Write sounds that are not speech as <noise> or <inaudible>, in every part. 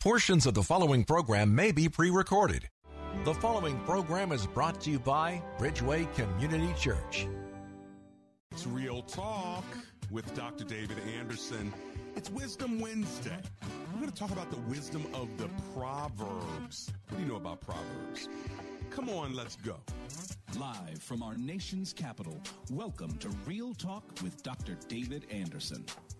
Portions of the following program may be pre recorded. The following program is brought to you by Bridgeway Community Church. It's Real Talk with Dr. David Anderson. It's Wisdom Wednesday. We're going to talk about the wisdom of the Proverbs. What do you know about Proverbs? Come on, let's go. Live from our nation's capital, welcome to Real Talk with Dr. David Anderson.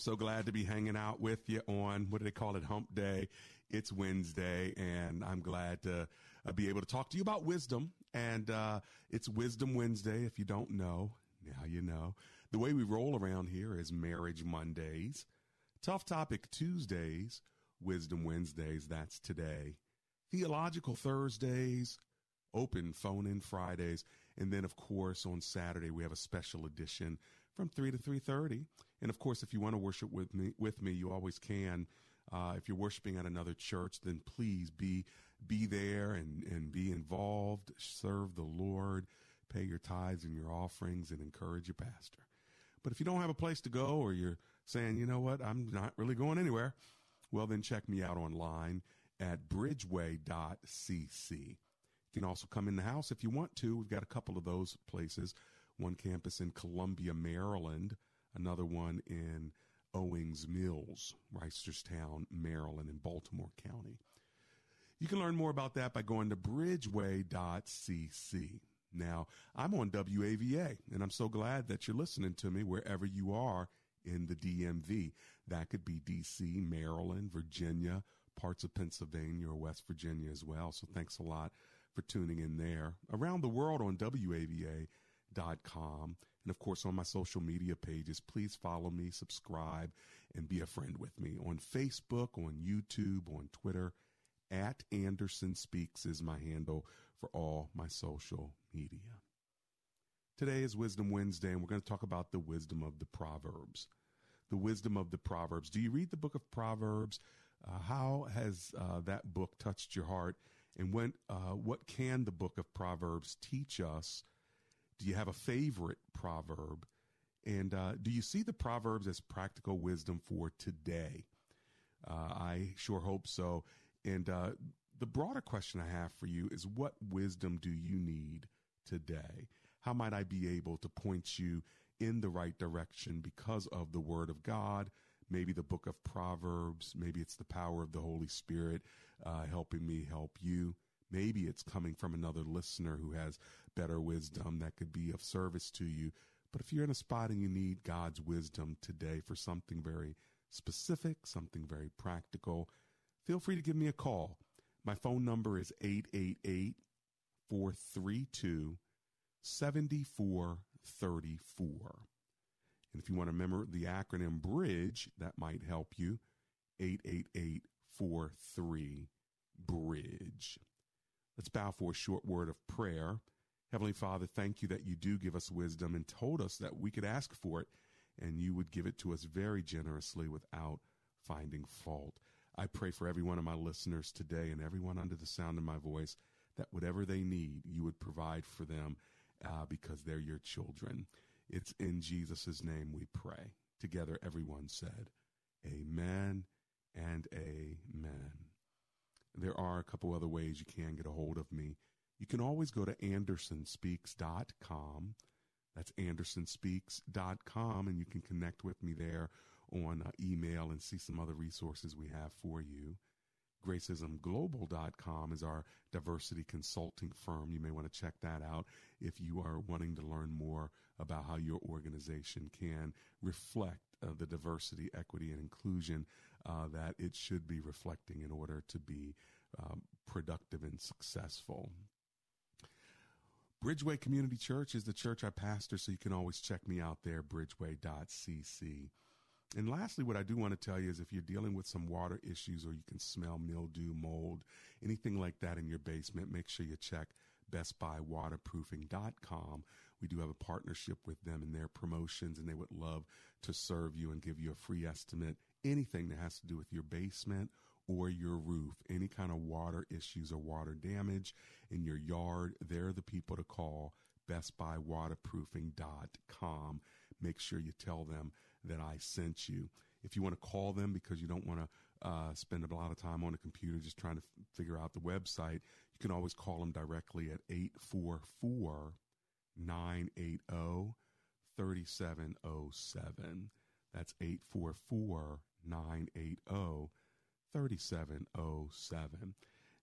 So glad to be hanging out with you on what do they call it? Hump Day. It's Wednesday, and I'm glad to uh, be able to talk to you about wisdom. And uh, it's Wisdom Wednesday. If you don't know, now you know. The way we roll around here is Marriage Mondays, Tough Topic Tuesdays, Wisdom Wednesdays. That's today. Theological Thursdays, open phone in Fridays, and then of course on Saturday we have a special edition from three to three thirty. And of course, if you want to worship with me, with me, you always can. Uh, if you're worshiping at another church, then please be be there and and be involved. Serve the Lord, pay your tithes and your offerings, and encourage your pastor. But if you don't have a place to go, or you're saying, you know what, I'm not really going anywhere, well then check me out online at bridgeway.cc. You can also come in the house if you want to. We've got a couple of those places. One campus in Columbia, Maryland, another one in Owings Mills, Reisterstown, Maryland, in Baltimore County. You can learn more about that by going to bridgeway.cc. Now, I'm on WAVA, and I'm so glad that you're listening to me wherever you are in the DMV. That could be DC, Maryland, Virginia, parts of Pennsylvania or West Virginia as well. So thanks a lot for tuning in there. Around the world on WAVA.com. And of course, on my social media pages, please follow me, subscribe, and be a friend with me on Facebook, on YouTube, on Twitter. At Anderson Speaks is my handle for all my social media. Today is Wisdom Wednesday, and we're going to talk about the wisdom of the Proverbs. The wisdom of the Proverbs. Do you read the book of Proverbs? Uh, how has uh, that book touched your heart? And when, uh, what can the book of Proverbs teach us? Do you have a favorite proverb? And uh, do you see the Proverbs as practical wisdom for today? Uh, I sure hope so. And uh, the broader question I have for you is what wisdom do you need today? How might I be able to point you in the right direction because of the Word of God? Maybe the book of Proverbs. Maybe it's the power of the Holy Spirit uh, helping me help you. Maybe it's coming from another listener who has better wisdom that could be of service to you. But if you're in a spot and you need God's wisdom today for something very specific, something very practical, feel free to give me a call. My phone number is 888 432 7434. And if you want to remember the acronym BRIDGE, that might help you. 888 43 BRIDGE. Let's bow for a short word of prayer. Heavenly Father, thank you that you do give us wisdom and told us that we could ask for it and you would give it to us very generously without finding fault. I pray for every one of my listeners today and everyone under the sound of my voice that whatever they need, you would provide for them uh, because they're your children. It's in Jesus' name we pray. Together, everyone said, Amen and Amen. There are a couple other ways you can get a hold of me. You can always go to andersonspeaks.com. That's andersonspeaks.com, and you can connect with me there on uh, email and see some other resources we have for you. Gracismglobal.com is our diversity consulting firm. You may want to check that out if you are wanting to learn more about how your organization can reflect uh, the diversity, equity, and inclusion uh, that it should be reflecting in order to be um, productive and successful. Bridgeway Community Church is the church I pastor, so you can always check me out there, bridgeway.cc. And lastly, what I do want to tell you is if you're dealing with some water issues or you can smell mildew, mold, anything like that in your basement, make sure you check bestbuywaterproofing.com. We do have a partnership with them in their promotions, and they would love to serve you and give you a free estimate. Anything that has to do with your basement or your roof, any kind of water issues or water damage in your yard, they're the people to call. BestBuyWaterproofing.com. Make sure you tell them that I sent you. If you want to call them because you don't want to uh, spend a lot of time on a computer just trying to f- figure out the website, you can always call them directly at 844 980 3707. That's 844 980 3707.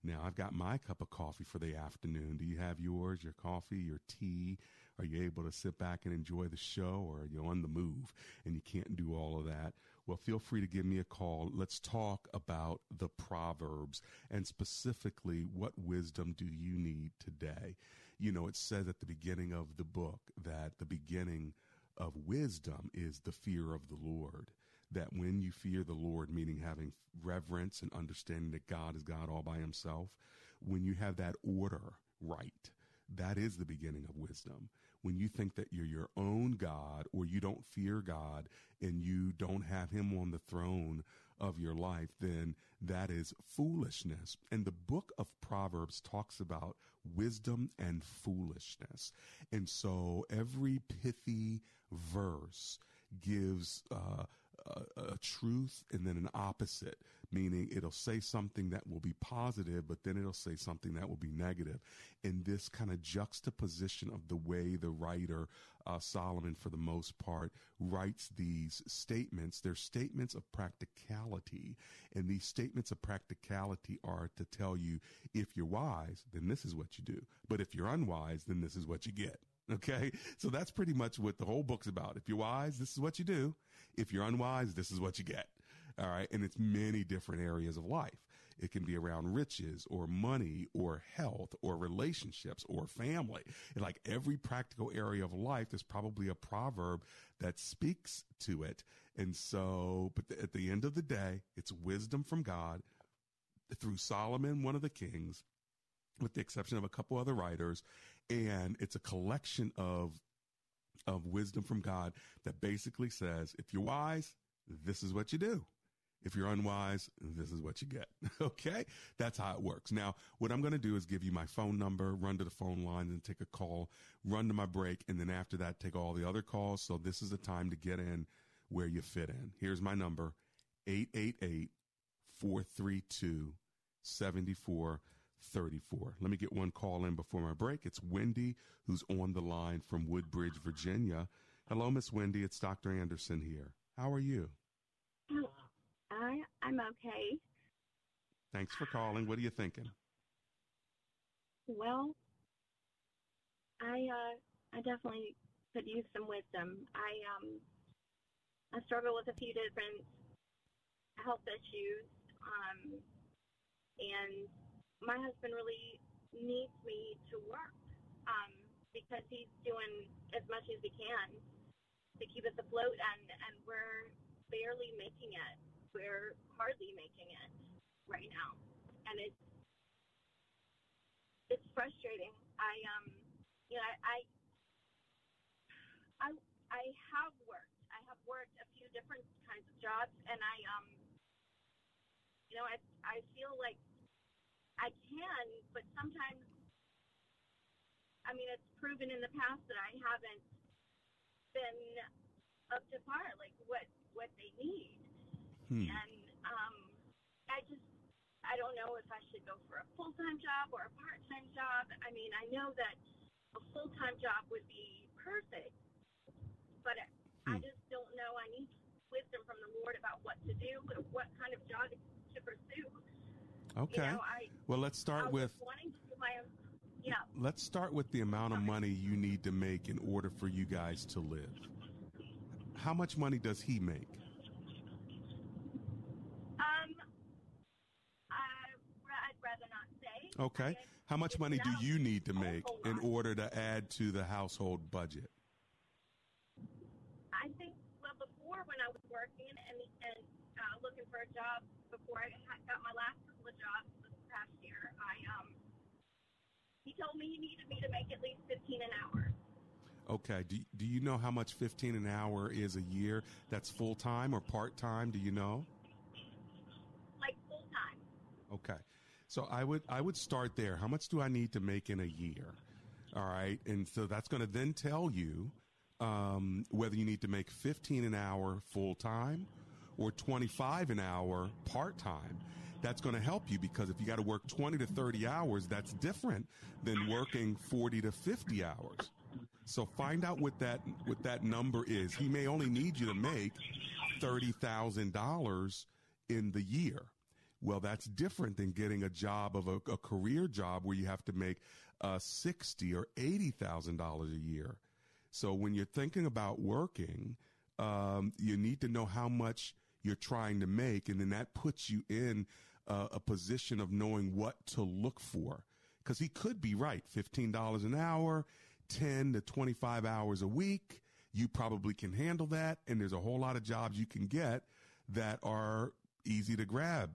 Now, I've got my cup of coffee for the afternoon. Do you have yours, your coffee, your tea? Are you able to sit back and enjoy the show, or are you on the move and you can't do all of that? Well, feel free to give me a call. Let's talk about the Proverbs and specifically what wisdom do you need today? You know, it says at the beginning of the book that the beginning of wisdom is the fear of the Lord that when you fear the Lord, meaning having reverence and understanding that God is God all by himself, when you have that order right, that is the beginning of wisdom. When you think that you're your own God or you don't fear God and you don't have him on the throne of your life, then that is foolishness. And the book of Proverbs talks about wisdom and foolishness. And so every pithy verse gives uh, a, truth and then an opposite, meaning it'll say something that will be positive, but then it'll say something that will be negative. And this kind of juxtaposition of the way the writer, uh, Solomon, for the most part, writes these statements, they're statements of practicality. And these statements of practicality are to tell you if you're wise, then this is what you do. But if you're unwise, then this is what you get. Okay. So that's pretty much what the whole book's about. If you're wise, this is what you do. If you're unwise, this is what you get. All right. And it's many different areas of life. It can be around riches or money or health or relationships or family. And like every practical area of life, there's probably a proverb that speaks to it. And so, but at the end of the day, it's wisdom from God through Solomon, one of the kings, with the exception of a couple other writers. And it's a collection of of wisdom from God that basically says, if you're wise, this is what you do. If you're unwise, this is what you get. <laughs> okay? That's how it works. Now, what I'm going to do is give you my phone number, run to the phone line and take a call, run to my break, and then after that, take all the other calls. So this is the time to get in where you fit in. Here's my number 888 432 7434. Let me get one call in before my break. It's Wendy, who's on the line from Woodbridge, Virginia. Hello, Miss Wendy. It's Dr. Anderson here. How are you? I I'm okay. Thanks for calling. What are you thinking? Well, I uh, I definitely could use some wisdom. I um I struggle with a few different health issues, um, and my husband really needs me to work um, because he's doing as much as he can to keep us afloat, and and we're barely making it we're hardly making it right now, and it's it's frustrating. I um, you know, I I I have worked. I have worked a few different kinds of jobs, and I um, you know, I I feel like I can, but sometimes, I mean, it's proven in the past that I haven't been up to par, like what what they need. Hmm. And um, I just, I don't know if I should go for a full time job or a part time job. I mean, I know that a full time job would be perfect, but hmm. I just don't know. I need wisdom from the Lord about what to do, what kind of job to pursue. Okay. You know, I, well, let's start with wanting to do my own. Yeah. let's start with the amount of money you need to make in order for you guys to live. How much money does he make? Um, I, I'd rather not say. Okay. How much money do you need to make in order to add to the household budget? I think well before when I was working and and uh, looking for a job before I got my last couple of jobs this past year, I um he told me he needed me to make at least fifteen an hour. Okay. Do, do you know how much 15 an hour is a year? That's full time or part time? Do you know? like full time. Okay. So I would I would start there. How much do I need to make in a year? All right. And so that's going to then tell you um, whether you need to make 15 an hour full time or 25 an hour part time. That's going to help you because if you got to work 20 to 30 hours, that's different than working 40 to 50 hours. So find out what that what that number is. He may only need you to make thirty thousand dollars in the year. Well, that's different than getting a job of a, a career job where you have to make uh, sixty or eighty thousand dollars a year. So when you're thinking about working, um, you need to know how much you're trying to make, and then that puts you in uh, a position of knowing what to look for. Because he could be right, fifteen dollars an hour, ten to twenty-five hours a week. You probably can handle that, and there's a whole lot of jobs you can get that are easy to grab.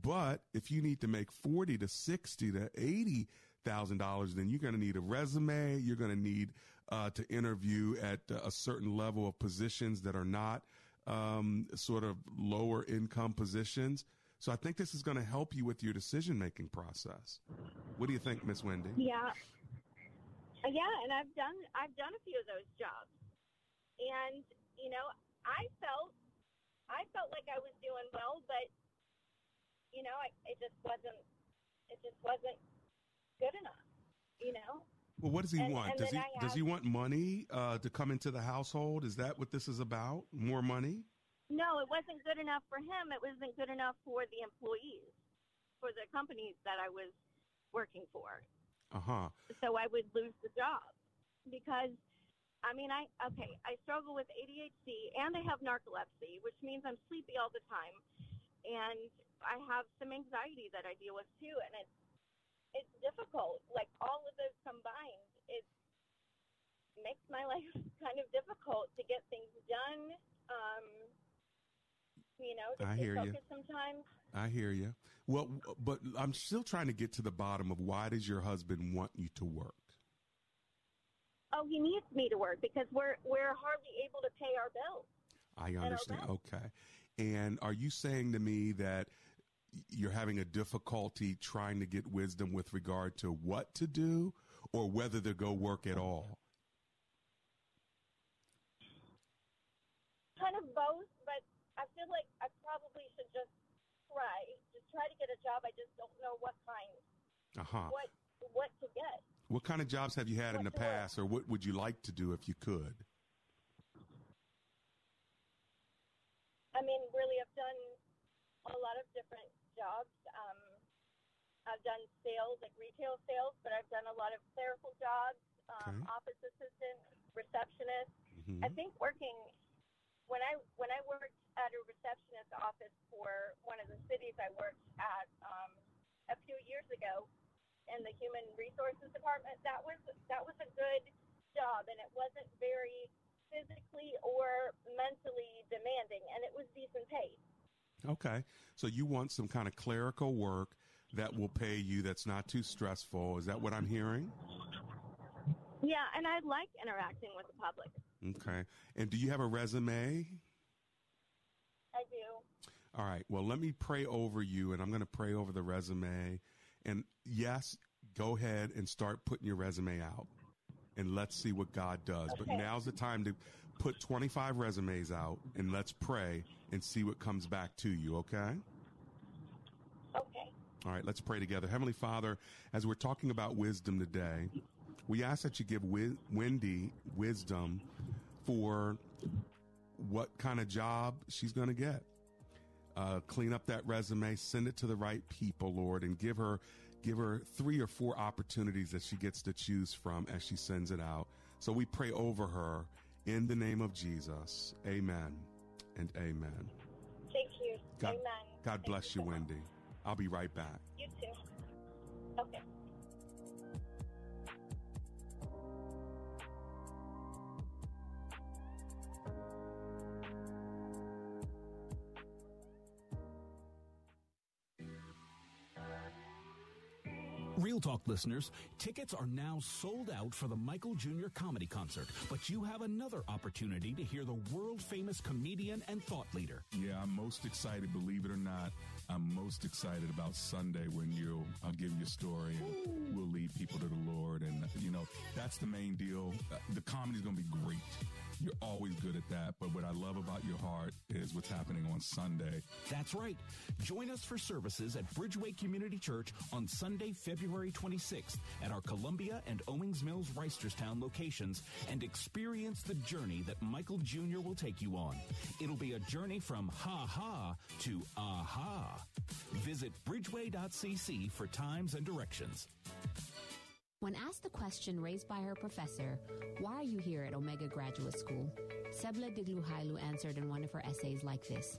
But if you need to make forty to sixty to eighty thousand dollars, then you're going to need a resume. You're going to need uh, to interview at a certain level of positions that are not um, sort of lower income positions. So I think this is going to help you with your decision making process. What do you think, Miss Wendy? Yeah. Yeah, and I've done I've done a few of those jobs, and you know I felt I felt like I was doing well, but you know I, it just wasn't it just wasn't good enough. You know. Well, what does he And- want? and does he does he want money uh, to come into the household? Is that what this is about? More money? No, it wasn't good enough for him. It wasn't good enough for the employees, for the companies that I was working for. Uh huh. so I would lose the job because I mean I okay I struggle with ADHD and I have narcolepsy which means I'm sleepy all the time and I have some anxiety that I deal with too and it's it's difficult like all of those combined it makes my <laughs> life kind of difficult to get things done um you know to I hear you. sometimes I hear you. Well, but I'm still trying to get to the bottom of why does your husband want you to work? oh he needs me to work because we're we're hardly able to pay our bills I understand. Okay. And are you saying to me that you're having a difficulty trying to get wisdom with regard to what to do or whether to go work at all? kind of both, but I feel like I probably should just try, just try to get a job. I just don't know what kind, Uh huh. what what to get. What kind of jobs have you had in the What to work. past or what would you like to do if you could? I mean, really, I've done a lot of different jobs. Um, I've done sales, like retail sales, but I've done a lot of clerical jobs, um, Okay. office assistant, receptionist. Mhm. I think working when I when I worked at a receptionist office for one of the cities I worked at um, a few years ago in the human resources department, that was that was a good job, and it wasn't very physically or mentally demanding, and it was decent paid. Okay. So you want some kind of clerical work that will pay you that's not too stressful. Is that what I'm hearing? Yeah, and I like interacting with the public. Okay. And do you have a resume? I do. All right. Well, let me pray over you, and I'm going to pray over the resume. And yes, go ahead and start putting your resume out, and let's see what God does. But now's the time to put 25 resumes out, and let's pray and see what comes back to you. Okay. Okay. All right, let's pray together. Heavenly Father, as we're talking about wisdom today, we ask that you give Wi- Wendy wisdom for what kind of job she's going to get. uh, clean up that resume, send it to the right people, Lord, and give her give her three or four opportunities that she gets to choose from as she sends it out. So we pray over her in the name of Jesus. Amen and amen. Thank you. God, Amen. God bless you. Wendy. I'll be right back. You too. Okay. Real Talk listeners, tickets are now sold out for the Michael Jr. comedy concert, but you have another opportunity to hear the world famous comedian and thought leader. Yeah, I'm most excited, believe it or not. I'm most excited about Sunday when you'll, I'll give you a story and we'll lead people to the Lord. And, you know, that's the main deal. Uh, The comedy's going to be great. You're always good at that. But what I love about your heart is what's happening on Sunday. That's right. Join us for services at Bridgeway Community Church on Sunday, February 26th at our Columbia and Owings Mills Reisterstown locations and experience the journey that Michael Jr. will take you on. It'll be a journey from ha ha to aha. Visit bridgeway.cc for times and directions. When asked the question raised by her professor, why are you here at Omega Graduate School? Sebla Digluhailu answered in one of her essays like this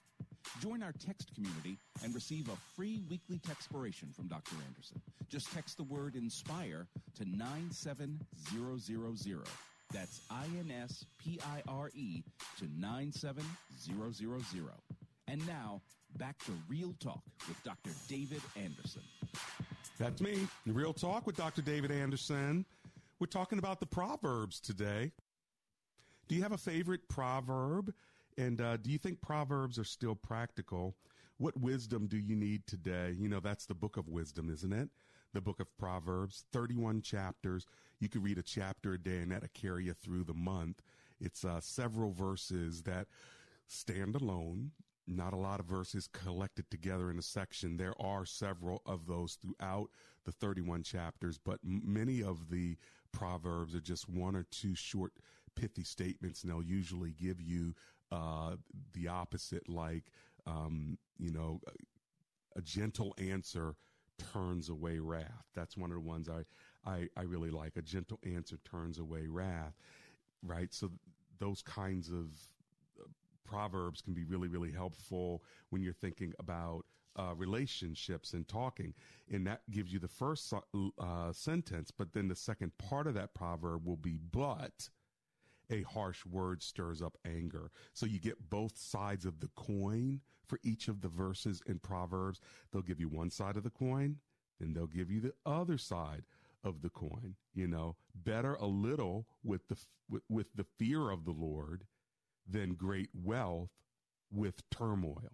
Join our text community and receive a free weekly textpiration from Dr. Anderson. Just text the word INSPIRE to 97000. That's I N S P I R E to 97000. And now, back to Real Talk with Dr. David Anderson. That's me. Real Talk with Dr. David Anderson. We're talking about the Proverbs today. Do you have a favorite proverb? And uh, do you think Proverbs are still practical? What wisdom do you need today? You know, that's the book of wisdom, isn't it? The book of Proverbs, 31 chapters. You could read a chapter a day and that'll carry you through the month. It's uh, several verses that stand alone. Not a lot of verses collected together in a section. There are several of those throughout the 31 chapters, but many of the proverbs are just one or two short, pithy statements, and they'll usually give you uh, the opposite, like, um, you know, a gentle answer turns away wrath. That's one of the ones I, I, I really like. A gentle answer turns away wrath, right? So those kinds of uh, proverbs can be really, really helpful when you're thinking about uh, relationships and talking. And that gives you the first uh, sentence, but then the second part of that proverb will be but. A harsh word stirs up anger. So you get both sides of the coin for each of the verses in Proverbs. They'll give you one side of the coin, then they'll give you the other side of the coin. You know, better a little with the with, with the fear of the Lord than great wealth with turmoil.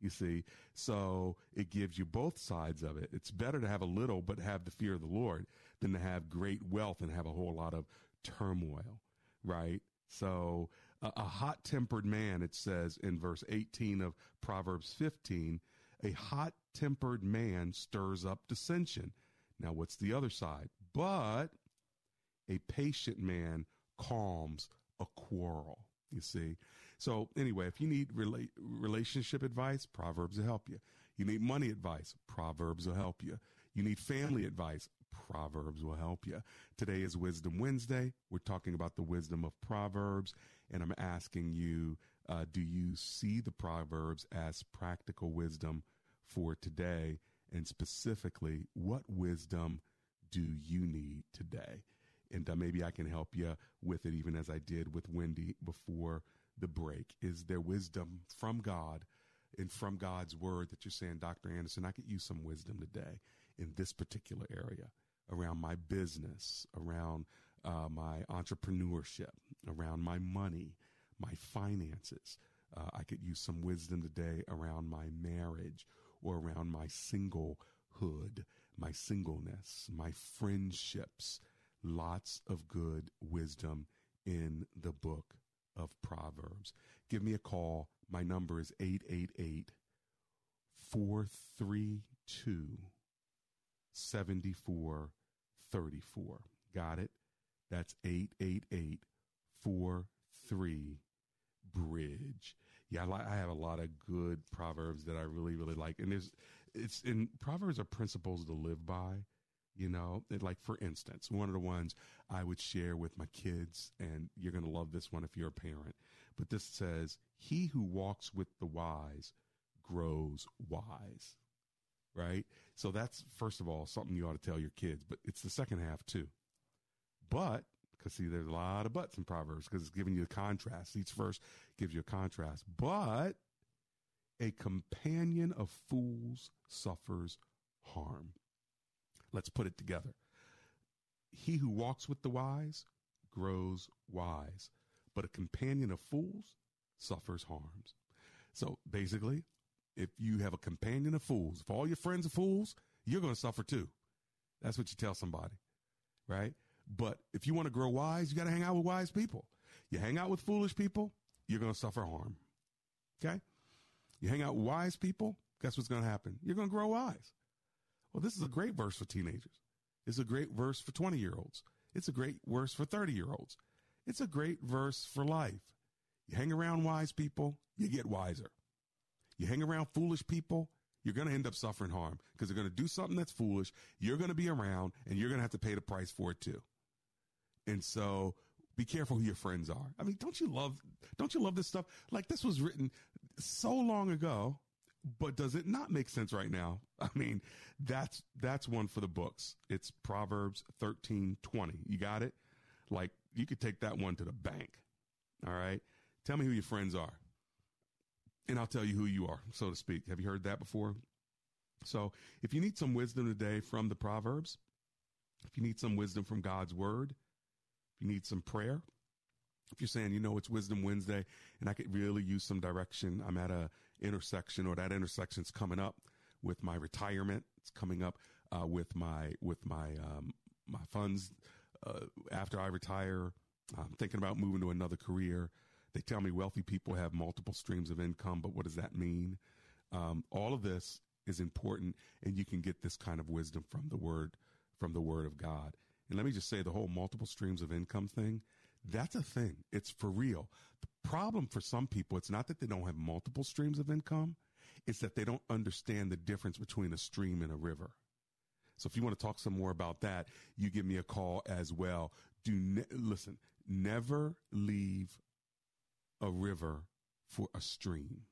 You see, so it gives you both sides of it. It's better to have a little but have the fear of the Lord than to have great wealth and have a whole lot of turmoil, right? So a, a hot tempered man, it says in verse 18 of Proverbs 15, a hot tempered man stirs up dissension. Now, what's the other side? But a patient man calms a quarrel. You see? So, anyway, if you need rela- relationship advice, Proverbs will help you. You need money advice, Proverbs will help you. You need family advice, Proverbs will help you. Today is Wisdom Wednesday. We're talking about the wisdom of Proverbs, and I'm asking you uh, do you see the Proverbs as practical wisdom for today? And specifically, what wisdom do you need today? And uh, maybe I can help you with it, even as I did with Wendy before the break. Is there wisdom from God and from God's word that you're saying, Dr. Anderson, I could use some wisdom today in this particular area around my business, around uh, my entrepreneurship, around my money, my finances. Uh, I could use some wisdom today around my marriage or around my singlehood, my singleness, my friendships. Lots of good wisdom in the book of Proverbs. Give me a call. My number is 888 432 7434. Got it? That's 888 43 Bridge. Yeah, I, have a lot of good proverbs that I really, really like. And there's, it's in proverbs are principles to live by. You know, like for instance, one of the ones I would share with my kids, and you're going to love this one if you're a parent. But this says, He who walks with the wise grows wise. Right? So that's, first of all, something you ought to tell your kids, but it's the second half too. But, because see, there's a lot of buts in Proverbs because it's giving you a contrast. Each verse gives you a contrast. But a companion of fools suffers harm. Let's put it together. He who walks with the wise grows wise, but a companion of fools suffers harms. So basically, if you have a companion of fools, if all your friends are fools, you're going to suffer too. That's what you tell somebody, right? But if you want to grow wise, you got to hang out with wise people. You hang out with foolish people, you're going to suffer harm. Okay? You hang out with wise people, guess what's going to happen? You're going to grow wise. Well, this is a great verse for teenagers. It's a great verse for 20 year olds. It's a great verse for 30 year olds. It's a great verse for life. You hang around wise people, you get wiser. You hang around foolish people, you're going to end up suffering harm because they're going to do something that's foolish. You're going to be around and you're going to have to pay the price for it too. And so be careful who your friends are. I mean, don't you love, don't you love this stuff? Like this was written so long ago but does it not make sense right now? <laughs> I mean, that's that's one for the books. It's Proverbs 13, 20. You got it? Like you could take that one to the bank. All right. Tell me who your friends are. And I'll tell you who you are, so to speak. Have you heard that before? So if you need some wisdom today from the Proverbs, if you need some wisdom from God's word, if you need some prayer, if you're saying, you know, it's Wisdom Wednesday and I could really use some direction, I'm at a intersection or that intersection's coming up with my retirement. It's coming up uh, with my with my um, my funds uh, after I retire. I'm thinking about moving to another career. They tell me wealthy people have multiple streams of income, but what does that mean? Um, all of this is important, and you can get this kind of wisdom from the word from the word of God. And let me just say, the whole multiple streams of income thing. That's a thing. It's for real. The problem for some people, it's not that they don't have multiple streams of income. It's that they don't understand the difference between a stream and a river. So if you want to talk some more about that, you give me a call as well. Do ne- listen, never leave a river for a stream,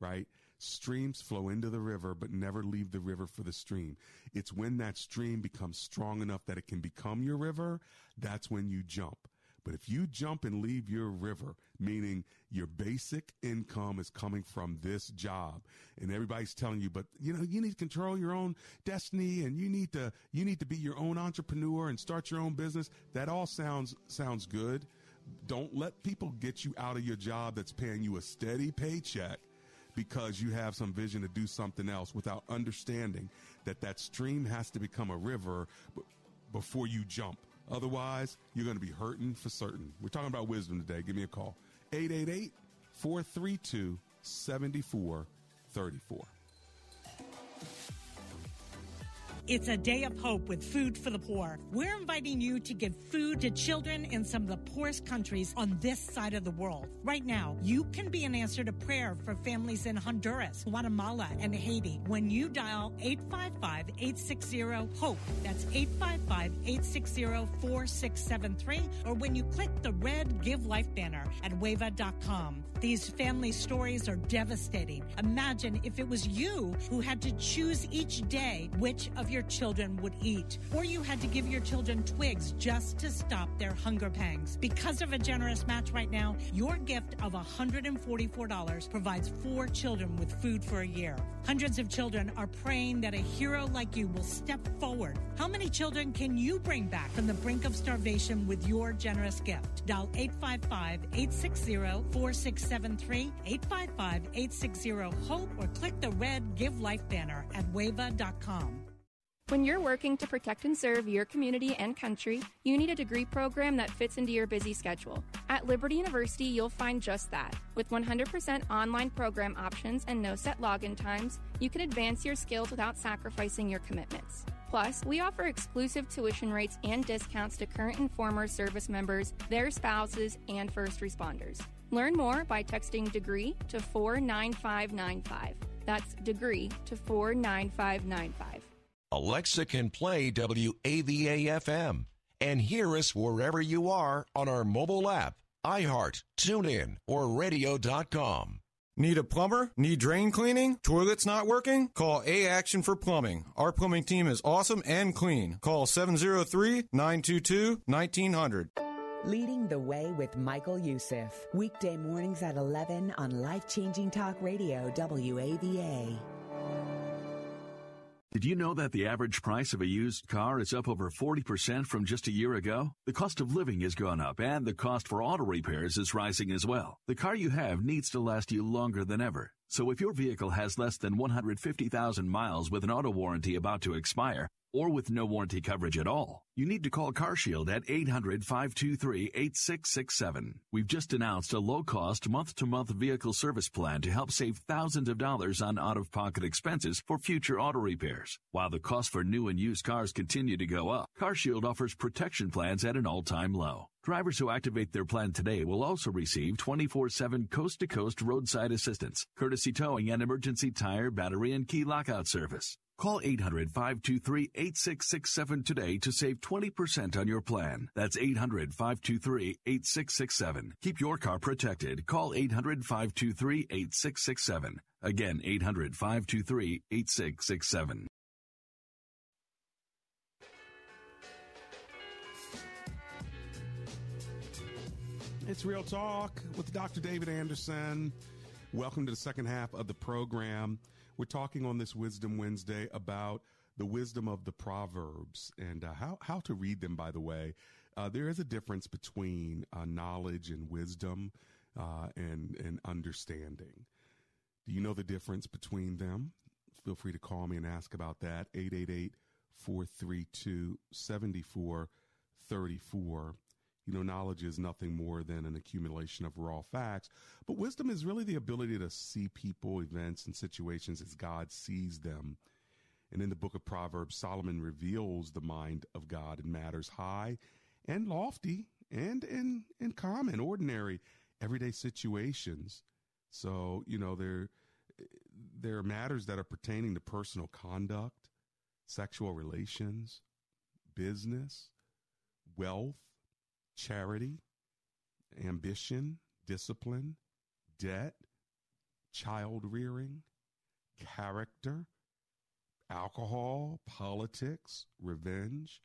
right? Streams flow into the river, but never leave the river for the stream. It's when that stream becomes strong enough that it can become your river. That's when you jump. But if you jump and leave your river, meaning your basic income is coming from this job, and everybody's telling you, but you know, you need to control your own destiny and you need to you need to be your own entrepreneur and start your own business. That all sounds sounds good. Don't let people get you out of your job that's paying you a steady paycheck because you have some vision to do something else without understanding that that stream has to become a river before you jump. Otherwise, you're going to be hurting for certain. We're talking about wisdom today. Give me a call. 888 432 7434. It's a day of hope with Food for the Poor. We're inviting you to give food to children in some of the poorest countries on this side of the world. Right now, you can be an answer to prayer for families in Honduras, Guatemala, and Haiti when you dial 855 860 HOPE. That's 855 860 4673, or when you click the red Give Life banner at wava.com. These family stories are devastating. Imagine if it was you who had to choose each day which of your children would eat, or you had to give your children twigs just to stop their hunger pangs. Because of a generous match right now, your gift of $144 provides four children with food for a year. Hundreds of children are praying that a hero like you will step forward. How many children can you bring back from the brink of starvation with your generous gift? Dial 855 860 4673, 855 860 HOPE, or click the red Give Life banner at wava.com. When you're working to protect and serve your community and country, you need a degree program that fits into your busy schedule. At Liberty University, you'll find just that. With 100% online program options and no set login times, you can advance your skills without sacrificing your commitments. Plus, we offer exclusive tuition rates and discounts to current and former service members, their spouses, and first responders. Learn more by texting degree to 49595. That's degree to 49595. Alexa can play WAVA FM and hear us wherever you are on our mobile app, iHeart, TuneIn, or radio.com. Need a plumber? Need drain cleaning? Toilets not working? Call A Action for Plumbing. Our plumbing team is awesome and clean. Call 703 922 1900. Leading the Way with Michael Youssef. Weekday mornings at 11 on Life Changing Talk Radio, WAVA. Did you know that the average price of a used car is up over 40% from just a year ago? The cost of living has gone up and the cost for auto repairs is rising as well. The car you have needs to last you longer than ever. So if your vehicle has less than 150,000 miles with an auto warranty about to expire, or with no warranty coverage at all, you need to call CarShield at 800-523-8667. We've just announced a low-cost month-to-month vehicle service plan to help save thousands of dollars on out-of-pocket expenses for future auto repairs. While the cost for new and used cars continue to go up, CarShield offers protection plans at an all-time low. Drivers who activate their plan today will also receive 24-7 coast-to-coast roadside assistance, courtesy towing and emergency tire, battery, and key lockout service. Call 800-523-8667 today to save 20% on your plan. That's 800-523-8667. Keep your car protected. Call 800-523-8667. Again, 800-523-8667. It's Real Talk with Dr. David Anderson. Welcome to the second half of the program. We're talking on this Wisdom Wednesday about the wisdom of the Proverbs and uh, how, how to read them, by the way. Uh, there is a difference between uh, knowledge and wisdom uh, and, and understanding. Do you know the difference between them? Feel free to call me and ask about that. 888 432 7434 you know, knowledge is nothing more than an accumulation of raw facts, but wisdom is really the ability to see people, events, and situations as God sees them. And in the book of Proverbs, Solomon reveals the mind of God in matters high and lofty and in, in common, ordinary, everyday situations. So, you know, there, there are matters that are pertaining to personal conduct, sexual relations, business, wealth, charity, ambition, discipline, debt, child rearing, character, alcohol, politics, revenge,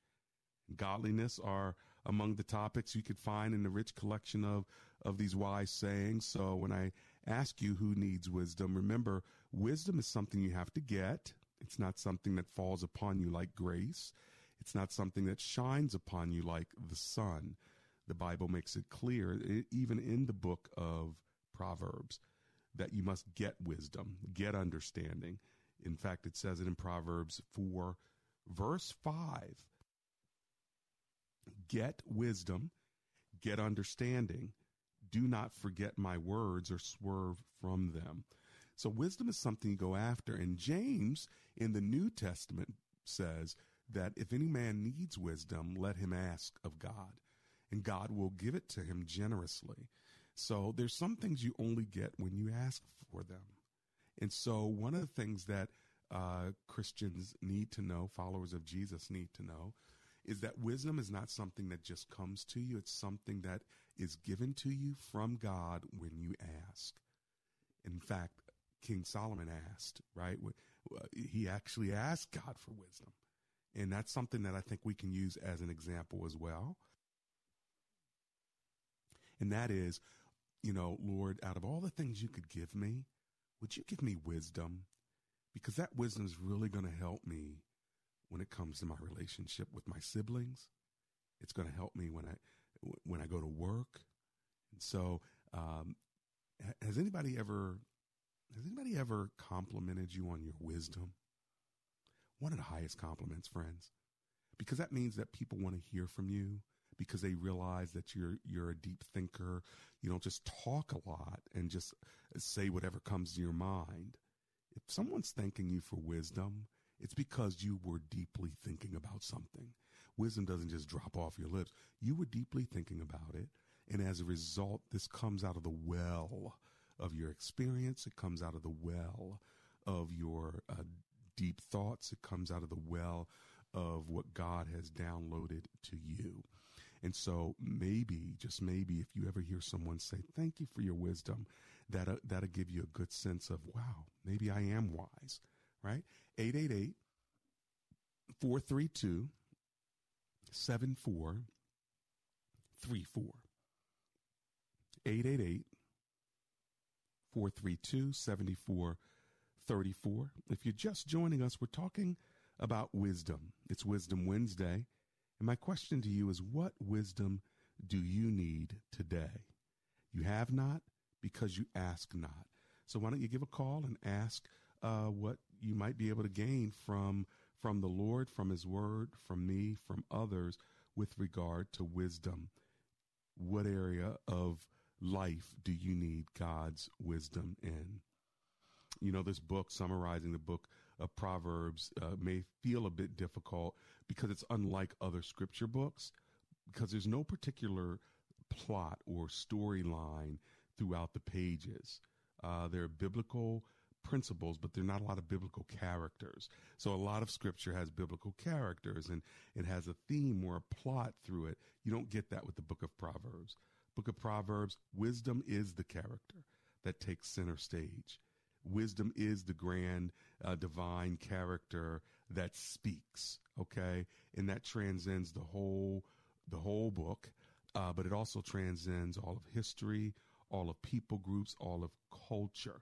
godliness are among the topics you could find in the rich collection of, of these wise sayings. So when I ask you who needs wisdom, remember wisdom is something you have to get. It's not something that falls upon you like grace. It's not something that shines upon you like the sun. The Bible makes it clear, even in the book of Proverbs, that you must get wisdom, get understanding. In fact, it says it in Proverbs 4, verse 5 Get wisdom, get understanding. Do not forget my words or swerve from them. So, wisdom is something you go after. And James in the New Testament says that if any man needs wisdom, let him ask of God, and God will give it to him generously. So, there's some things you only get when you ask for them. And so, one of the things that uh, Christians need to know, followers of Jesus need to know, is that wisdom is not something that just comes to you. It's something that is given to you from God when you ask. In fact, King Solomon asked, right? He actually asked God for wisdom. And that's something that I think we can use as an example as well. And that is, you know, Lord, out of all the things you could give me, would you give me wisdom? Because that wisdom is really going to help me when it comes to my relationship with my siblings. It's going to help me when I when I go to work. And so, um, has anybody ever has anybody ever complimented you on your wisdom? One of the highest compliments, friends, because that means that people want to hear from you because they realize that you're you're a deep thinker. You don't just talk a lot and just say whatever comes to your mind. If someone's thanking you for wisdom, it's because you were deeply thinking about something. Wisdom doesn't just drop off your lips. You were deeply thinking about it. And as a result, this comes out of the well of your experience. It comes out of the well of your uh, deep thoughts. It comes out of the well of what God has downloaded to you. And so maybe, just maybe, if you ever hear someone say, thank you for your wisdom, that, uh, that'll give you a good sense of, wow, maybe I am wise, right? 888 432 7434. 888 432 7434. If you're just joining us, we're talking about wisdom. It's Wisdom Wednesday. And my question to you is what wisdom do you need today? You have not because you ask not. So why don't you give a call and ask uh, what you might be able to gain from from the Lord, from His Word, from me, from others with regard to wisdom. What area of life do you need God's wisdom in? You know, this book, summarizing the book of Proverbs, uh, may feel a bit difficult because it's unlike other scripture books, because there's no particular plot or storyline throughout the pages. Uh, there are biblical principles, but there are not a lot of biblical characters. So a lot of scripture has biblical characters and it has a theme or a plot through it. You don't get that with the book of Proverbs. Book of Proverbs, wisdom is the character that takes center stage. Wisdom is the grand uh, divine character that speaks, okay? And that transcends the whole the whole book, uh, but it also transcends all of history, all of people groups, all of culture.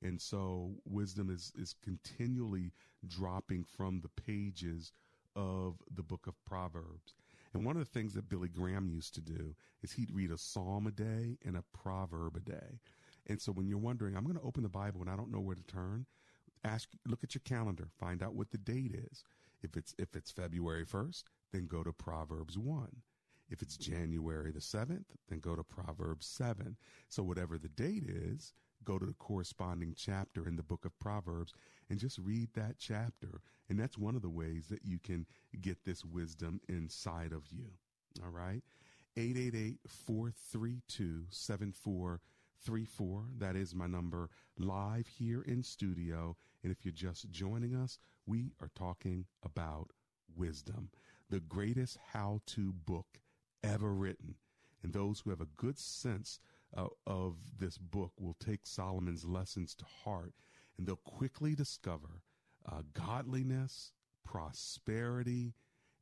And so wisdom is, is continually dropping from the pages of the book of Proverbs. And one of the things that Billy Graham used to do is he'd read a psalm a day and a proverb a day. And so when you're wondering, I'm going to open the Bible and I don't know where to turn, ask, look at your calendar, find out what the date is. If it's, if it's February 1st, then go to Proverbs 1. If it's January the 7th, then go to Proverbs 7. So whatever the date is, go to the corresponding chapter in the book of Proverbs and just read that chapter. And that's one of the ways that you can get this wisdom inside of you. All right. 888-432-7434. That is my number live here in studio. And if you're just joining us, we are talking about wisdom, the greatest how to book ever written. And those who have a good sense uh, of this book will take Solomon's lessons to heart and they'll quickly discover uh, godliness, prosperity,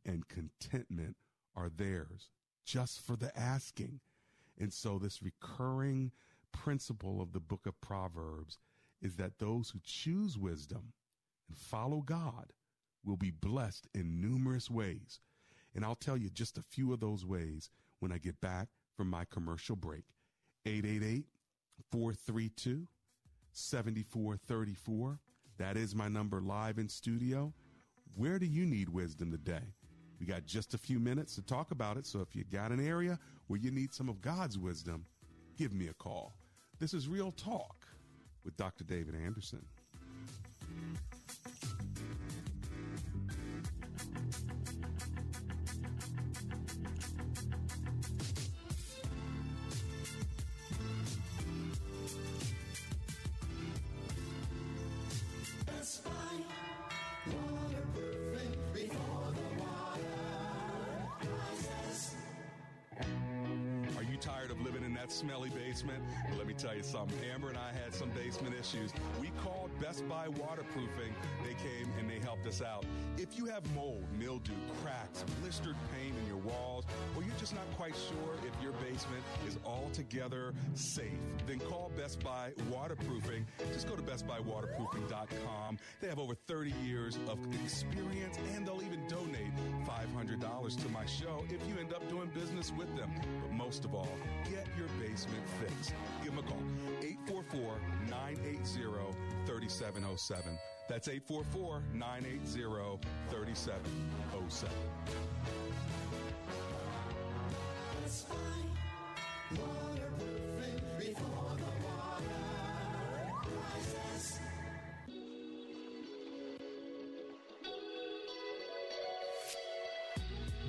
and contentment are theirs just for the asking. And so, this recurring principle of the book of Proverbs is that those who choose wisdom and follow God will be blessed in numerous ways. And I'll tell you just a few of those ways when I get back from my commercial break. 888 432 7434. That is my number live in studio. Where do you need wisdom today? We got just a few minutes to talk about it. So if you got an area where you need some of God's wisdom, give me a call. This is Real Talk with Dr. David Anderson. Buy Waterproofing. They came and they helped us out. If you have mold, mildew, cracks, blistered paint in your walls, or you're just not quite sure if your basement is altogether safe, then call Best Buy Waterproofing. Just go to bestbuywaterproofing.com. They have over 30 years of experience and they'll even donate $500 to my show if you end up doing business with them. But most of all, get your basement fixed. Give them a call 844 980 3707. That's 844 980 3707.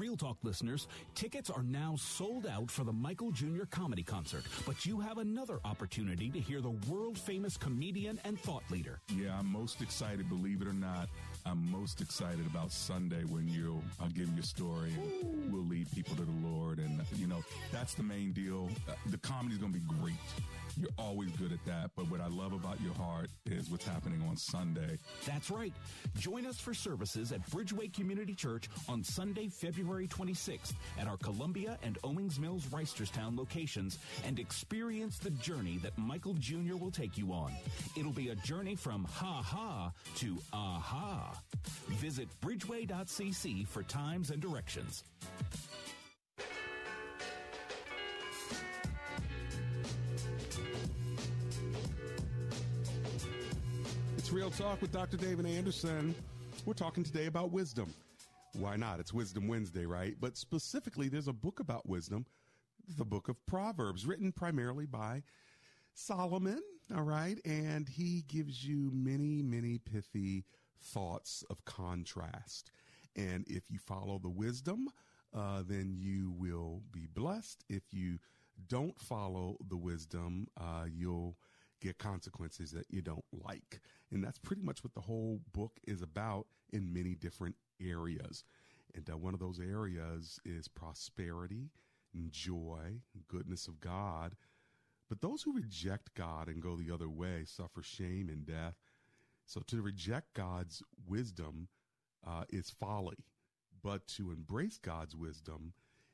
Real Talk listeners, tickets are now sold out for the Michael Jr. Comedy Concert, but you have another opportunity to hear the world famous comedian and thought leader. Yeah, I'm most excited, believe it or not. I'm most excited about Sunday when you'll, I'll give you a story and we'll lead people to the Lord. And, you know, that's the main deal. Uh, the comedy's going to be great. You're always good at that. But what I love about your heart is what's happening on Sunday. That's right. Join us for services at Bridgeway Community Church on Sunday, February 26th at our Columbia and Owings Mills Reisterstown locations and experience the journey that Michael Jr. will take you on. It'll be a journey from ha ha to aha. Visit bridgeway.cc for times and directions. Real Talk with Dr. David Anderson. We're talking today about wisdom. Why not? It's Wisdom Wednesday, right? But specifically, there's a book about wisdom, the book of Proverbs, written primarily by Solomon, all right? And he gives you many, many pithy thoughts of contrast. And if you follow the wisdom, uh, then you will be blessed. If you don't follow the wisdom, uh, you'll get consequences that you don't like. And that's pretty much what the whole book is about in many different areas. And uh, one of those areas is prosperity and joy, goodness of God. But those who reject God and go the other way suffer shame and death. So to reject God's wisdom uh, is folly, but to embrace God's wisdom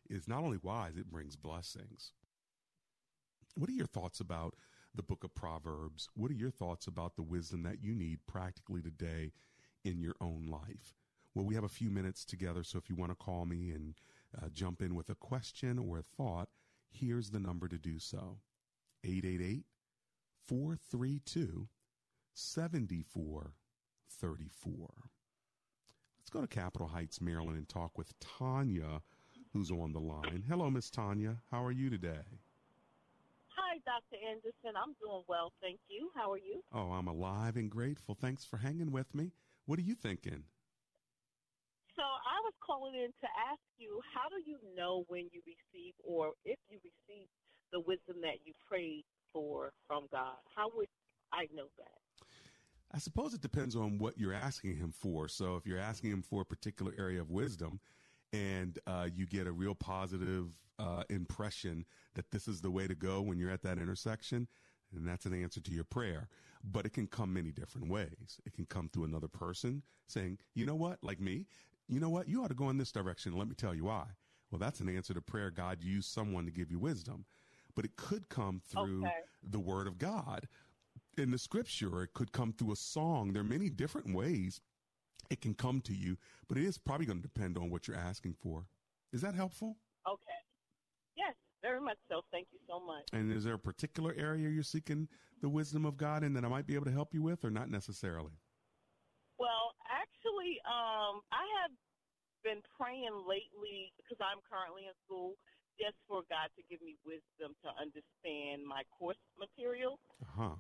is not only wise, it brings blessings. What are your thoughts about the book of Proverbs? What are your thoughts about the wisdom that you need practically today in your own life? Well, we have a few minutes together, so if you want to call me and uh, jump in with a question or a thought, here's the number to do so 888 432 7434. Let's go to Capitol Heights, Maryland, and talk with Tanya, who's on the line. Hello, Miss Tanya. How are you today? Hi, Dr. Anderson. I'm doing well, thank you. How are you? Oh, I'm alive and grateful. Thanks for hanging with me. What are you thinking? So I was calling in to ask you, how do you know when you receive or if you receive the wisdom that you prayed for from God? How would I know that? I suppose it depends on what you're asking him for. So if you're asking him for a particular area of wisdom and uh, you get a real positive uh, impression that this is the way to go when you're at that intersection, and that's an answer to your prayer. But it can come many different ways. It can come through another person saying, you know what, like me, you know what, you ought to go in this direction. Let me tell you why. Well, that's an answer to prayer. God used someone to give you wisdom. But it could come through Okay. the word of God in the scripture. It could come through a song. There are many different ways it can come to you, but it is probably going to depend on what you're asking for. Is that helpful? Okay. Yes, very much so. Thank you so much. And is there a particular area you're seeking the wisdom of God in that I might be able to help you with, or not necessarily? Well, actually, um, I have been praying lately because I'm currently in school just for God to give me wisdom to understand my course material. Uh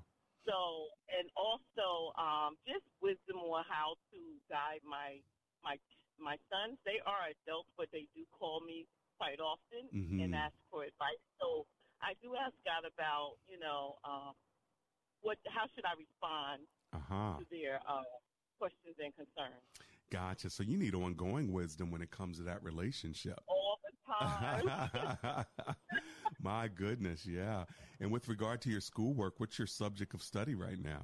huh. So, and also um, just wisdom on how to guide my my my sons. They are adults, but they do call me quite often Mhm. and ask for advice. So I do ask God about you know um, what how should I respond Uh huh. to their uh, questions and concerns Gotcha. So you need ongoing wisdom when it comes to that relationship. all time. <laughs> My goodness, yeah. And with regard to your schoolwork, what's your subject of study right now?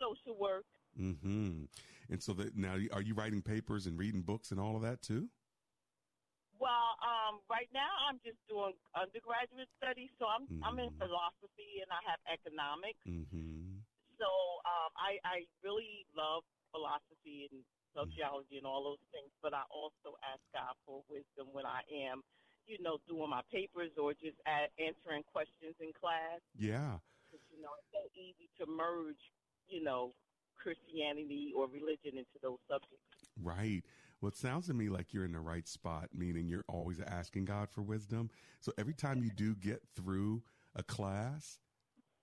Social work. Mm-hmm. And so that now, are you writing papers and reading books and all of that too? Well, um, right now I'm just doing undergraduate studies, so I'm I'm in Mhm. philosophy and I have economics. Mm-hmm. So um, I I really love philosophy and sociology and all those things, but I also ask God for wisdom when I am, you know, doing my papers or just a- answering questions in class. Yeah. Because you know it's so easy to merge, you know, Christianity or religion into those subjects. Right. Well, it sounds to me like you're in the right spot, meaning you're always asking God for wisdom. So every time you do get through a class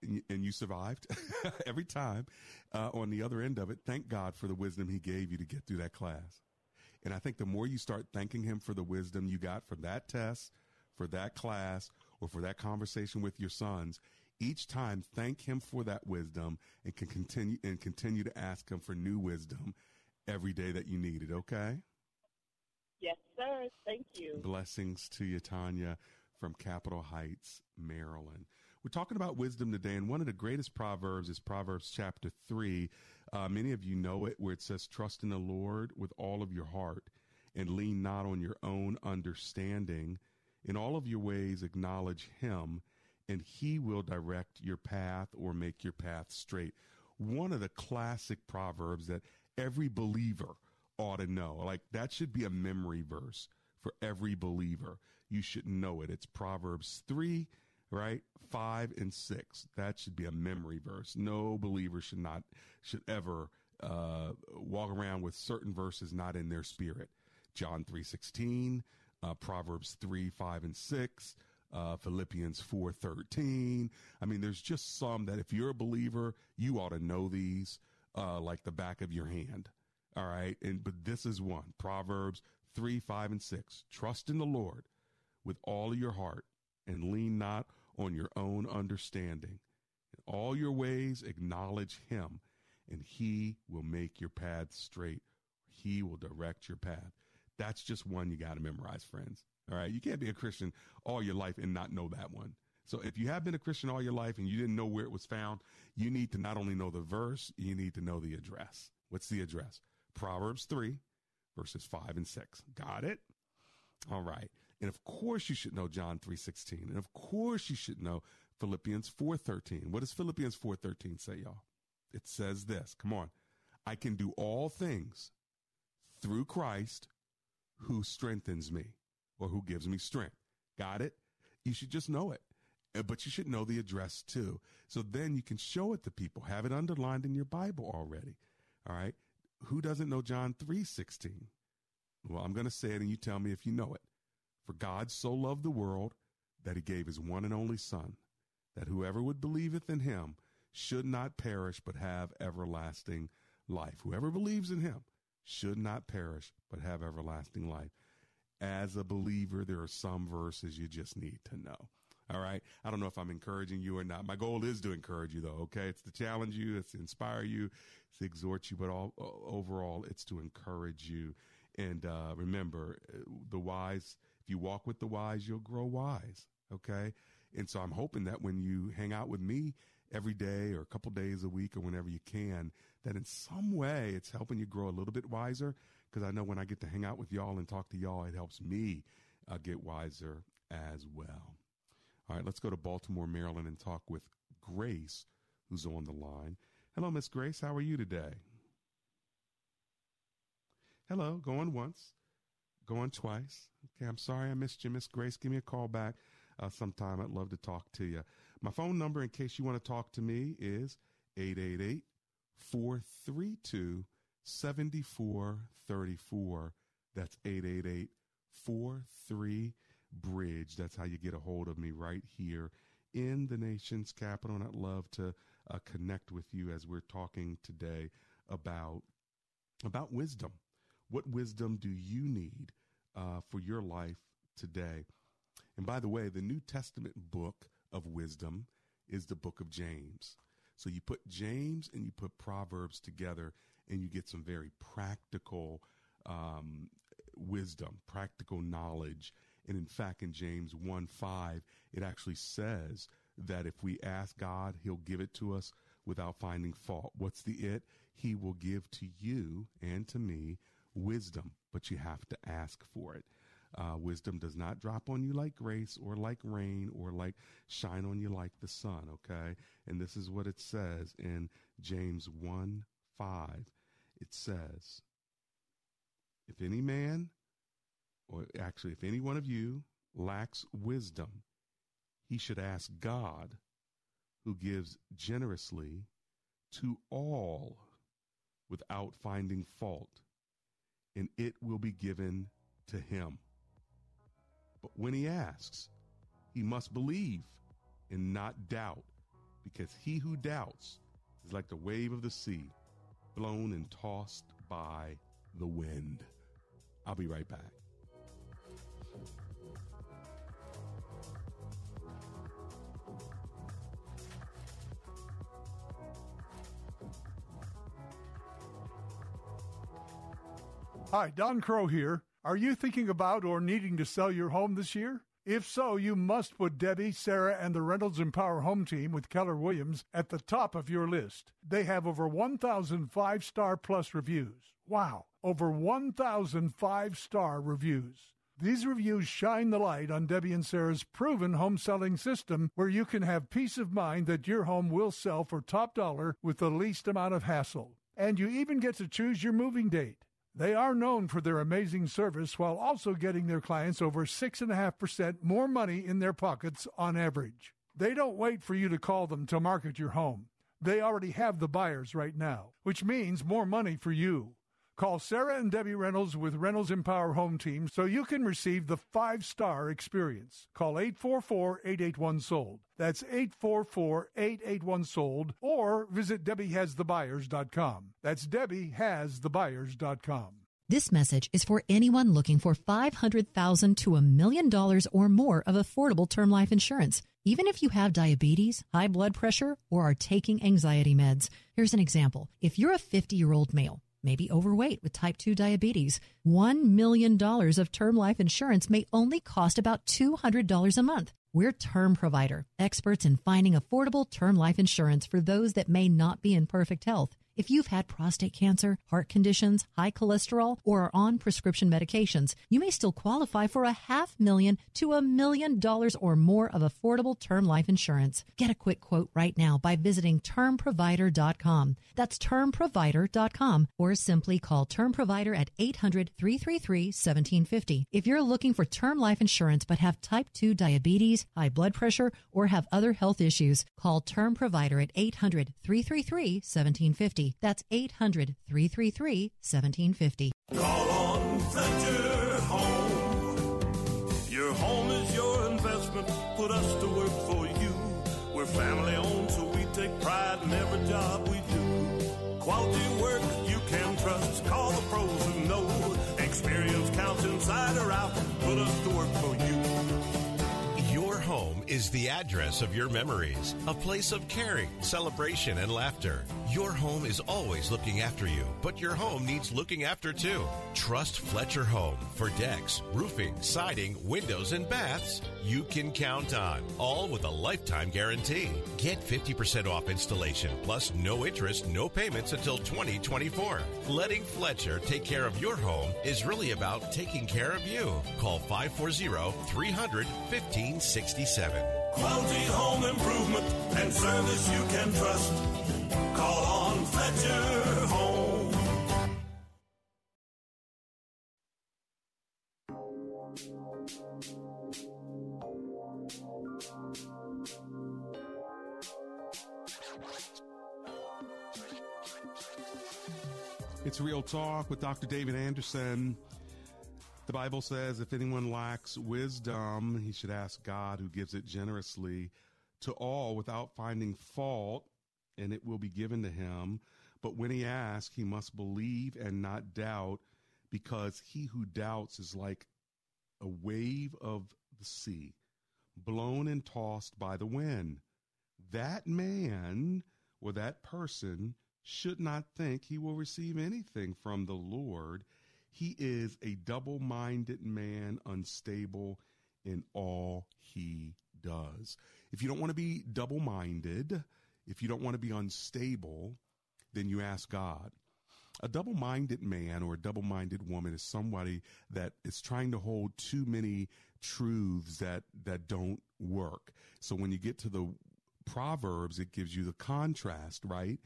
and you survived, <laughs> every time uh, on the other end of it, thank God for the wisdom He gave you to get through that class. And I think the more you start thanking Him for the wisdom you got from that test, for that class, or for that conversation with your sons, each time thank Him for that wisdom and can continue and continue to ask Him for new wisdom every day that you need it. Okay. Yes, sir. Thank you. Blessings to you, Tanya, from Capitol Heights, Maryland. We're talking about wisdom today, and one of the greatest proverbs is Proverbs chapter 3. Uh, many of you know it, where it says, Trust in the Lord with all of your heart and lean not on your own understanding. In all of your ways, acknowledge Him, and He will direct your path or make your path straight. One of the classic proverbs that every believer ought to know. Like that should be a memory verse for every believer. You should know it. It's Proverbs 3, right? 5 and 6. That should be a memory verse. No believer should not should ever uh, walk around with certain verses not in their spirit. John 3:16, uh, Proverbs 3, 5 and 6, uh, Philippians 4:13. I mean, there's just some that if you're a believer, you ought to know these uh, like the back of your hand. All right. And, but this is one Proverbs 3, 5, and 6. Trust in the Lord with all of your heart and lean not on your own understanding. In all your ways, acknowledge him, and he will make your path straight. He will direct your path. That's just one you got to memorize, friends. All right. You can't be a Christian all your life and not know that one. So if you have been a Christian all your life and you didn't know where it was found, you need to not only know the verse, you need to know the address. What's the address? Proverbs 3, verses 5 and 6. Got it? All right. And of course you should know John 3:16. And of course you should know Philippians 4:13. What does Philippians 4:13 say, y'all? It says this. Come on. I can do all things through Christ who strengthens me or who gives me strength. Got it? You should just know it. Uh, But you should know the address too. So then you can show it to people. Have it underlined in your Bible already. All right. Who doesn't know John 3:16? Well, I'm going to say it and you tell me if you know it. For God so loved the world that he gave his one and only son that whoever would believeth in him should not perish but have everlasting life. Whoever believes in him should not perish, but have everlasting life. As a believer, there are some verses you just need to know. All right. I don't know if I'm encouraging you or not. My goal is to encourage you, though. Okay. It's to challenge you, it's to inspire you, it's to exhort you, but all overall, it's to encourage you. And uh, remember, uh, the wise, if you walk with the wise, you'll grow wise. Okay. And so I'm hoping that when you hang out with me every day or a couple days a week or whenever you can, that in some way it's helping you grow a little bit wiser. Because I know when I get to hang out with y'all and talk to y'all, it helps me uh, get wiser as well. All right, let's go to Baltimore, Maryland and talk with Grace, who's on the line. Hello, Miss Grace. How are you today? Hello, going once, going twice. Okay, I'm sorry I missed you, Miss Grace. Give me a call back uh, sometime. I'd love to talk to you. My phone number, in case you want to talk to me, is 888 432 7434. That's 888 43 Bridge. That's how you get a hold of me right here in the nation's capital. And I'd love to uh, connect with you as we're talking today about, about wisdom. What wisdom do you need uh, for your life today? And by the way, the New Testament book of wisdom is the book of James. So you put James and you put Proverbs together, and you get some very practical um, wisdom, practical knowledge. And in fact, in James 1 5, it actually says that if we ask God, He'll give it to us without finding fault. What's the it? He will give to you and to me wisdom, but you have to ask for it. Uh, wisdom does not drop on you like grace or like rain or like shine on you like the sun, okay? And this is what it says in James 1 5. It says, If any man, or actually, if any one of you lacks wisdom, he should ask God, who gives generously to all without finding fault, and it will be given to him. But when he asks, he must believe and not doubt, because he who doubts is like the wave of the sea, blown and tossed by the wind. I'll be right back. Hi, Don Crow here. Are you thinking about or needing to sell your home this year? If so, you must put Debbie, Sarah, and the Reynolds Empower Home Team with Keller Williams at the top of your list. They have over 1,000 five star plus reviews. Wow, over 1,000 five star reviews. These reviews shine the light on Debbie and Sarah's proven home selling system where you can have peace of mind that your home will sell for top dollar with the least amount of hassle. And you even get to choose your moving date. They are known for their amazing service while also getting their clients over 6.5% more money in their pockets on average. They don't wait for you to call them to market your home. They already have the buyers right now, which means more money for you. Call Sarah and Debbie Reynolds with Reynolds Empower Home Team so you can receive the five star experience. Call 844 881 SOLD. That's 844 881 SOLD or visit DebbieHasTheBuyers.com. That's DebbieHasTheBuyers.com. This message is for anyone looking for $500,000 to a million dollars or more of affordable term life insurance. Even if you have diabetes, high blood pressure, or are taking anxiety meds. Here's an example. If you're a 50 year old male, maybe overweight with type 2 diabetes. $1 million of term life insurance may only cost about $200 a month. We're Term Provider, experts in finding affordable term life insurance for those that may not be in perfect health. If you've had prostate cancer, heart conditions, high cholesterol, or are on prescription medications, you may still qualify for a half million to a million dollars or more of affordable term life insurance. Get a quick quote right now by visiting termprovider.com. That's termprovider.com or simply call Term Provider at 800 333 1750. If you're looking for term life insurance but have type 2 diabetes, high blood pressure, or have other health issues, call Term Provider at 800 333 1750. 1750. That's 800 333 1750. Call on Home. Your home is your investment. Put us to work for you. We're family owned, so we take pride in every job we do. Quality work you can trust. Call the pros who know. Experience counts inside or out. Put us to work for you. Is the address of your memories, a place of caring, celebration, and laughter. Your home is always looking after you, but your home needs looking after too. Trust Fletcher Home for decks, roofing, siding, windows, and baths you can count on, all with a lifetime guarantee. Get 50% off installation plus no interest, no payments until 2024. Letting Fletcher take care of your home is really about taking care of you. Call 540 300 1567. Quality home improvement and service you can trust. Call on Fletcher Home. It's Real Talk with Dr. David Anderson. The Bible says if anyone lacks wisdom, he should ask God, who gives it generously to all without finding fault, and it will be given to him. But when he asks, he must believe and not doubt, because he who doubts is like a wave of the sea, blown and tossed by the wind. That man or that person should not think he will receive anything from the Lord. He is a double minded man, unstable in all he does. If you don't want to be double minded, if you don't want to be unstable, then you ask God. A double minded man or a double minded woman is somebody that is trying to hold too many truths that, that don't work. So when you get to the Proverbs, it gives you the contrast, right?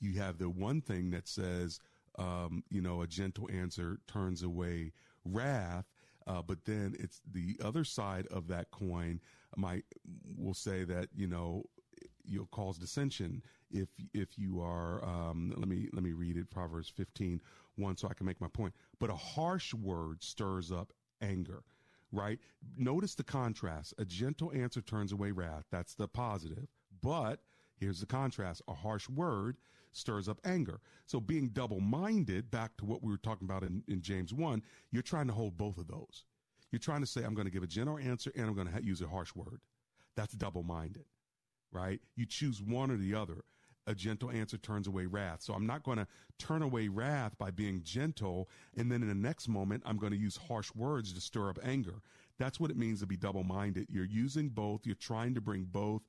You have the one thing that says, um, you know, a gentle answer turns away wrath. Uh, but then it's the other side of that coin might will say that, you know, you'll cause dissension if if you are um, let me let me read it proverbs 15 1 so i can make my point. But a harsh word stirs up anger right? Notice the contrast. A gentle answer turns away wrath. That's the positive. But here's the contrast. A harsh word stirs up anger so being double-minded back to what we were talking about in, in james 1 you're trying to hold both of those you're trying to say i'm going to give a gentle answer and i'm going to ha- use a harsh word that's double-minded right? You choose one or the other. A gentle answer turns away wrath. So I'm not going to turn away wrath by being gentle. And then in the next moment, I'm going to use harsh words to stir up anger. That's what it means to be double minded. You're using both. You're trying to bring both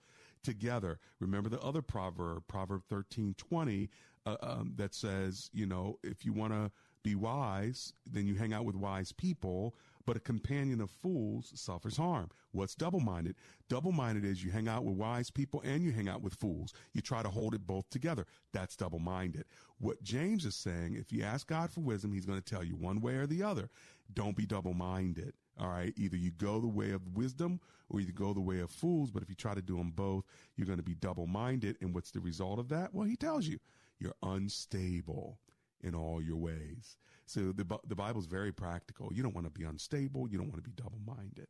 together. Remember the other proverb, Proverb 13, 20, uh, um, that says, you know, if you want to be wise, then you hang out with wise people but a companion of fools suffers harm. What's double minded? Double minded is you hang out with wise people and you hang out with fools. You try to hold it both together. That's double minded. What James is saying, if you ask God for wisdom, he's going to tell you one way or the other. Don't be double minded. All right. Either you go the way of wisdom or you go the way of fools. But if you try to do them both, you're going to be double minded. And what's the result of that? Well, he tells you you're unstable in all your ways. So the, the Bible is very practical. You don't want to be unstable. You don't want to be double minded.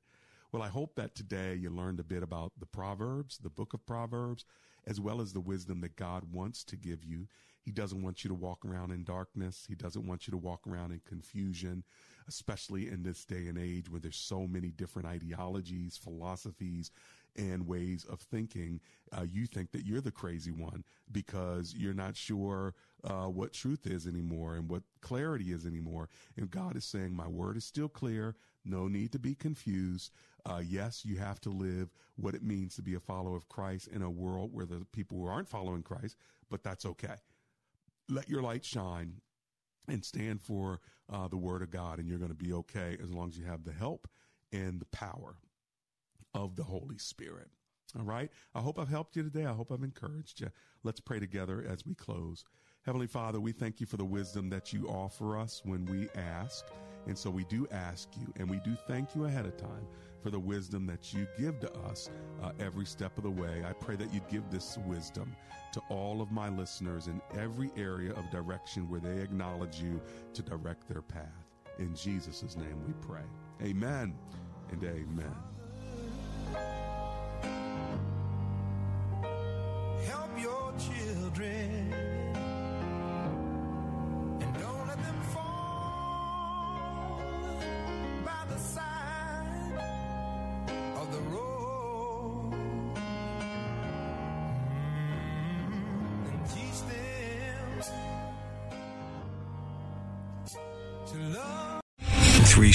Well, I hope that today you learned a bit about the Proverbs, the book of Proverbs, as well as the wisdom that God wants to give you. He doesn't want you to walk around in darkness. He doesn't want you to walk around in confusion, especially in this day and age where there's so many different ideologies, philosophies, and ways of thinking. Uh, you think that you're the crazy one because you're not sure uh, what truth is anymore and what clarity is anymore. And God is saying, My word is still clear. No need to be confused. Uh, yes, you have to live what it means to be a follower of Christ in a world where the people who aren't following Christ, but that's okay. Let your light shine and stand for uh, the word of God, and you're going to be okay as long as you have the help and the power of the Holy Spirit. All right. I hope I've helped you today. I hope I've encouraged you. Let's pray together as we close. Heavenly Father, we thank you for the wisdom that you offer us when we ask. And so we do ask you, and we do thank you ahead of time for the wisdom that you give to us uh, every step of the way. I pray that you give this wisdom to all of my listeners in every area of direction where they acknowledge you to direct their path. In Jesus' name we pray. Amen and amen. Help your children.